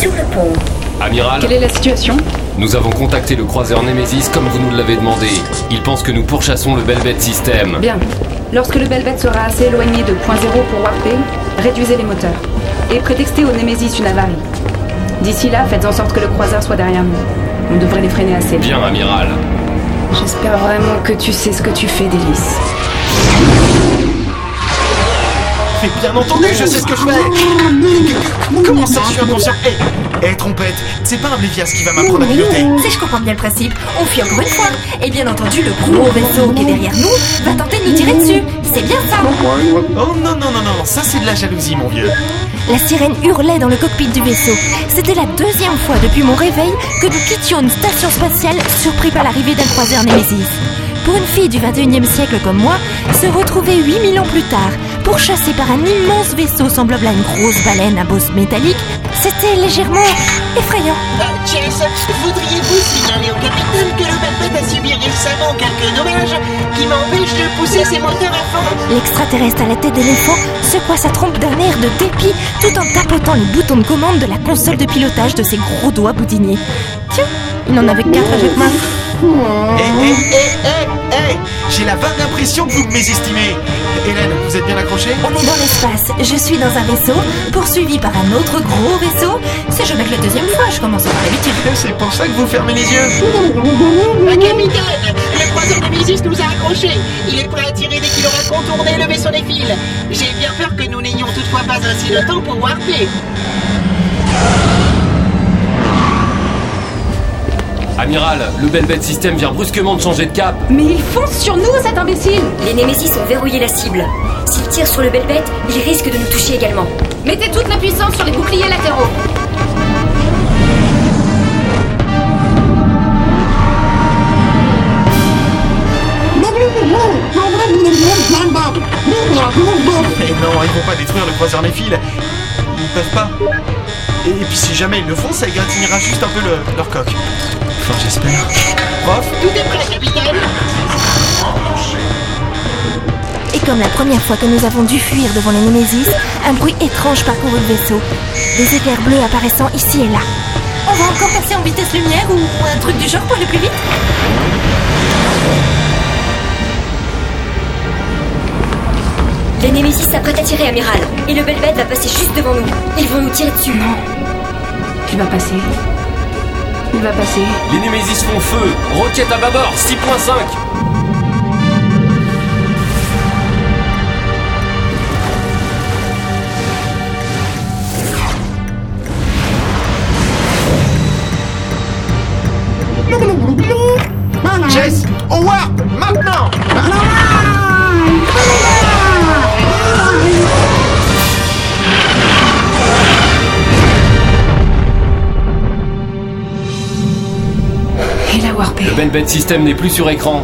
sur le pont. Amiral, Quelle est la situation nous avons contacté le croiseur Nemesis comme vous nous l'avez demandé. Il pense que nous pourchassons le Belvet System. Bien. Lorsque le Belvet sera assez éloigné de point zéro pour warper, réduisez les moteurs. Et prétextez au Nemesis une avarie. D'ici là, faites en sorte que le croiseur soit derrière nous. On devrait les freiner assez. Bien, amiral. J'espère vraiment que tu sais ce que tu fais, Délice. Mais bien entendu, je sais ce que je fais Comment ça, je suis inconscient Hé, hé, trompette, c'est pas un Blévias qui va m'apprendre à piloter Si je comprends bien le principe, on fuit encore une fois. Et bien entendu, le gros vaisseau qui est derrière nous va tenter de nous tirer dessus. C'est bien ça Oh non, non, non, non, ça c'est de la jalousie, mon vieux La sirène hurlait dans le cockpit du vaisseau. C'était la deuxième fois depuis mon réveil que nous quittions une station spatiale surpris par l'arrivée d'un croiseur Nemesis. Pour une fille du 21e siècle comme moi, se retrouver 8000 ans plus tard, pourchassée par un immense vaisseau semblable à une grosse baleine à bosse métallique, c'était légèrement effrayant. Euh, voudriez-vous signaler au capitaine que le a subi récemment quelques dommages qui m'empêchent de pousser ses moteurs à fond L'extraterrestre à la tête d'éléphant secoua sa trompe d'un air de dépit tout en tapotant les boutons de commande de la console de pilotage de ses gros doigts boudiniers. Tiens, il n'en avait quatre à chaque main. Hé, hé, J'ai la vague impression que vous me mésestimez. Hélène, vous êtes bien accrochée? On est dans l'espace, je suis dans un vaisseau, poursuivi par un autre gros vaisseau. C'est jamais que la deuxième fois, je commence à avoir l'habitude. C'est pour ça que vous fermez les yeux. Capitaine Le croiseur de Mésis nous a accrochés. Il est prêt à tirer dès qu'il aura contourné le vaisseau des fils. J'ai bien peur que nous n'ayons toutefois pas assez de temps pour warper Amiral, le Belvet System vient brusquement de changer de cap. Mais il fonce sur nous, cet imbécile Les Némésis ont verrouillé la cible. S'ils tirent sur le Belvet, ils risquent de nous toucher également. Mettez toute la puissance sur les boucliers latéraux. Mais non, ils vont pas détruire le croiseur Néphile Ils peuvent pas et, et puis si jamais ils le font, ça égratignera juste un peu le- leur coque. Enfin, j'espère. Prof Tout est prêt, capitaine Et comme la première fois que nous avons dû fuir devant les Némésis, un bruit étrange parcourut le vaisseau. Des éclairs bleus apparaissant ici et là. On va encore passer en vitesse lumière ou un truc du genre pour aller plus vite? Les Némésis s'apprêtent à tirer, amiral. Et le Belvet va passer juste devant nous. Ils vont nous tirer dessus. Il va passer. Il va passer. Les Nemesis font feu. Roquette à bâbord, 6.5. Jess Au warp Maintenant Il a warpé. Le Belvet System n'est plus sur écran.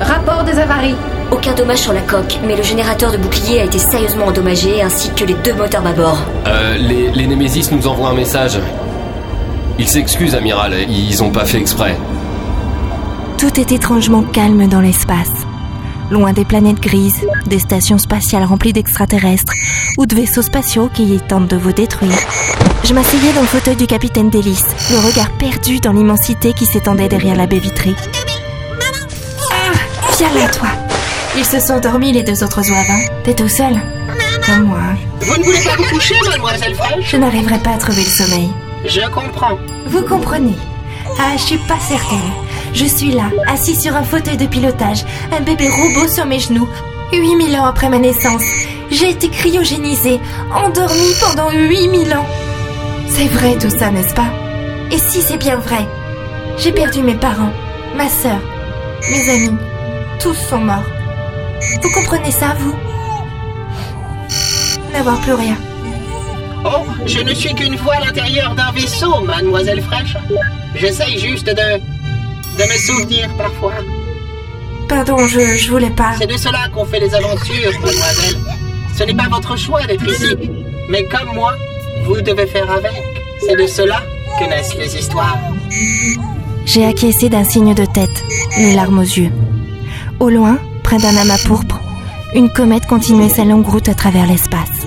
Rapport des avaries. Aucun dommage sur la coque, mais le générateur de bouclier a été sérieusement endommagé, ainsi que les deux moteurs bâbord. Euh, les, les Nemesis nous envoient un message. Ils s'excusent, amiral. Ils ont pas fait exprès. Tout est étrangement calme dans l'espace. Loin des planètes grises, des stations spatiales remplies d'extraterrestres ou de vaisseaux spatiaux qui tentent de vous détruire. Je m'asseyais dans le fauteuil du capitaine Délice, le regard perdu dans l'immensité qui s'étendait derrière la baie vitrée. Ah, viens là, toi. Ils se sont dormis, les deux autres hein. T'es tout seul Comme moi. Vous ne voulez pas vous coucher, mademoiselle Fraîche Je n'arriverai pas à trouver le sommeil. Je comprends. Vous comprenez? Ah, je suis pas certaine. Je suis là, assis sur un fauteuil de pilotage, un bébé robot sur mes genoux. 8000 ans après ma naissance, j'ai été cryogénisée, endormie pendant 8000 ans. C'est vrai tout ça, n'est-ce pas? Et si c'est bien vrai? J'ai perdu mes parents, ma sœur, mes amis. Tous sont morts. Vous comprenez ça, vous? N'avoir plus rien. Oh, je ne suis qu'une voix à l'intérieur d'un vaisseau, mademoiselle Fraîche. J'essaye juste de... de me souvenir parfois. Pardon, je, je voulais pas. C'est de cela qu'on fait les aventures, mademoiselle. Ce n'est pas votre choix d'être ici. Mais comme moi, vous devez faire avec. C'est de cela que naissent les histoires. J'ai acquiescé d'un signe de tête, les larmes aux yeux. Au loin, près d'un amas pourpre, une comète continuait sa longue route à travers l'espace.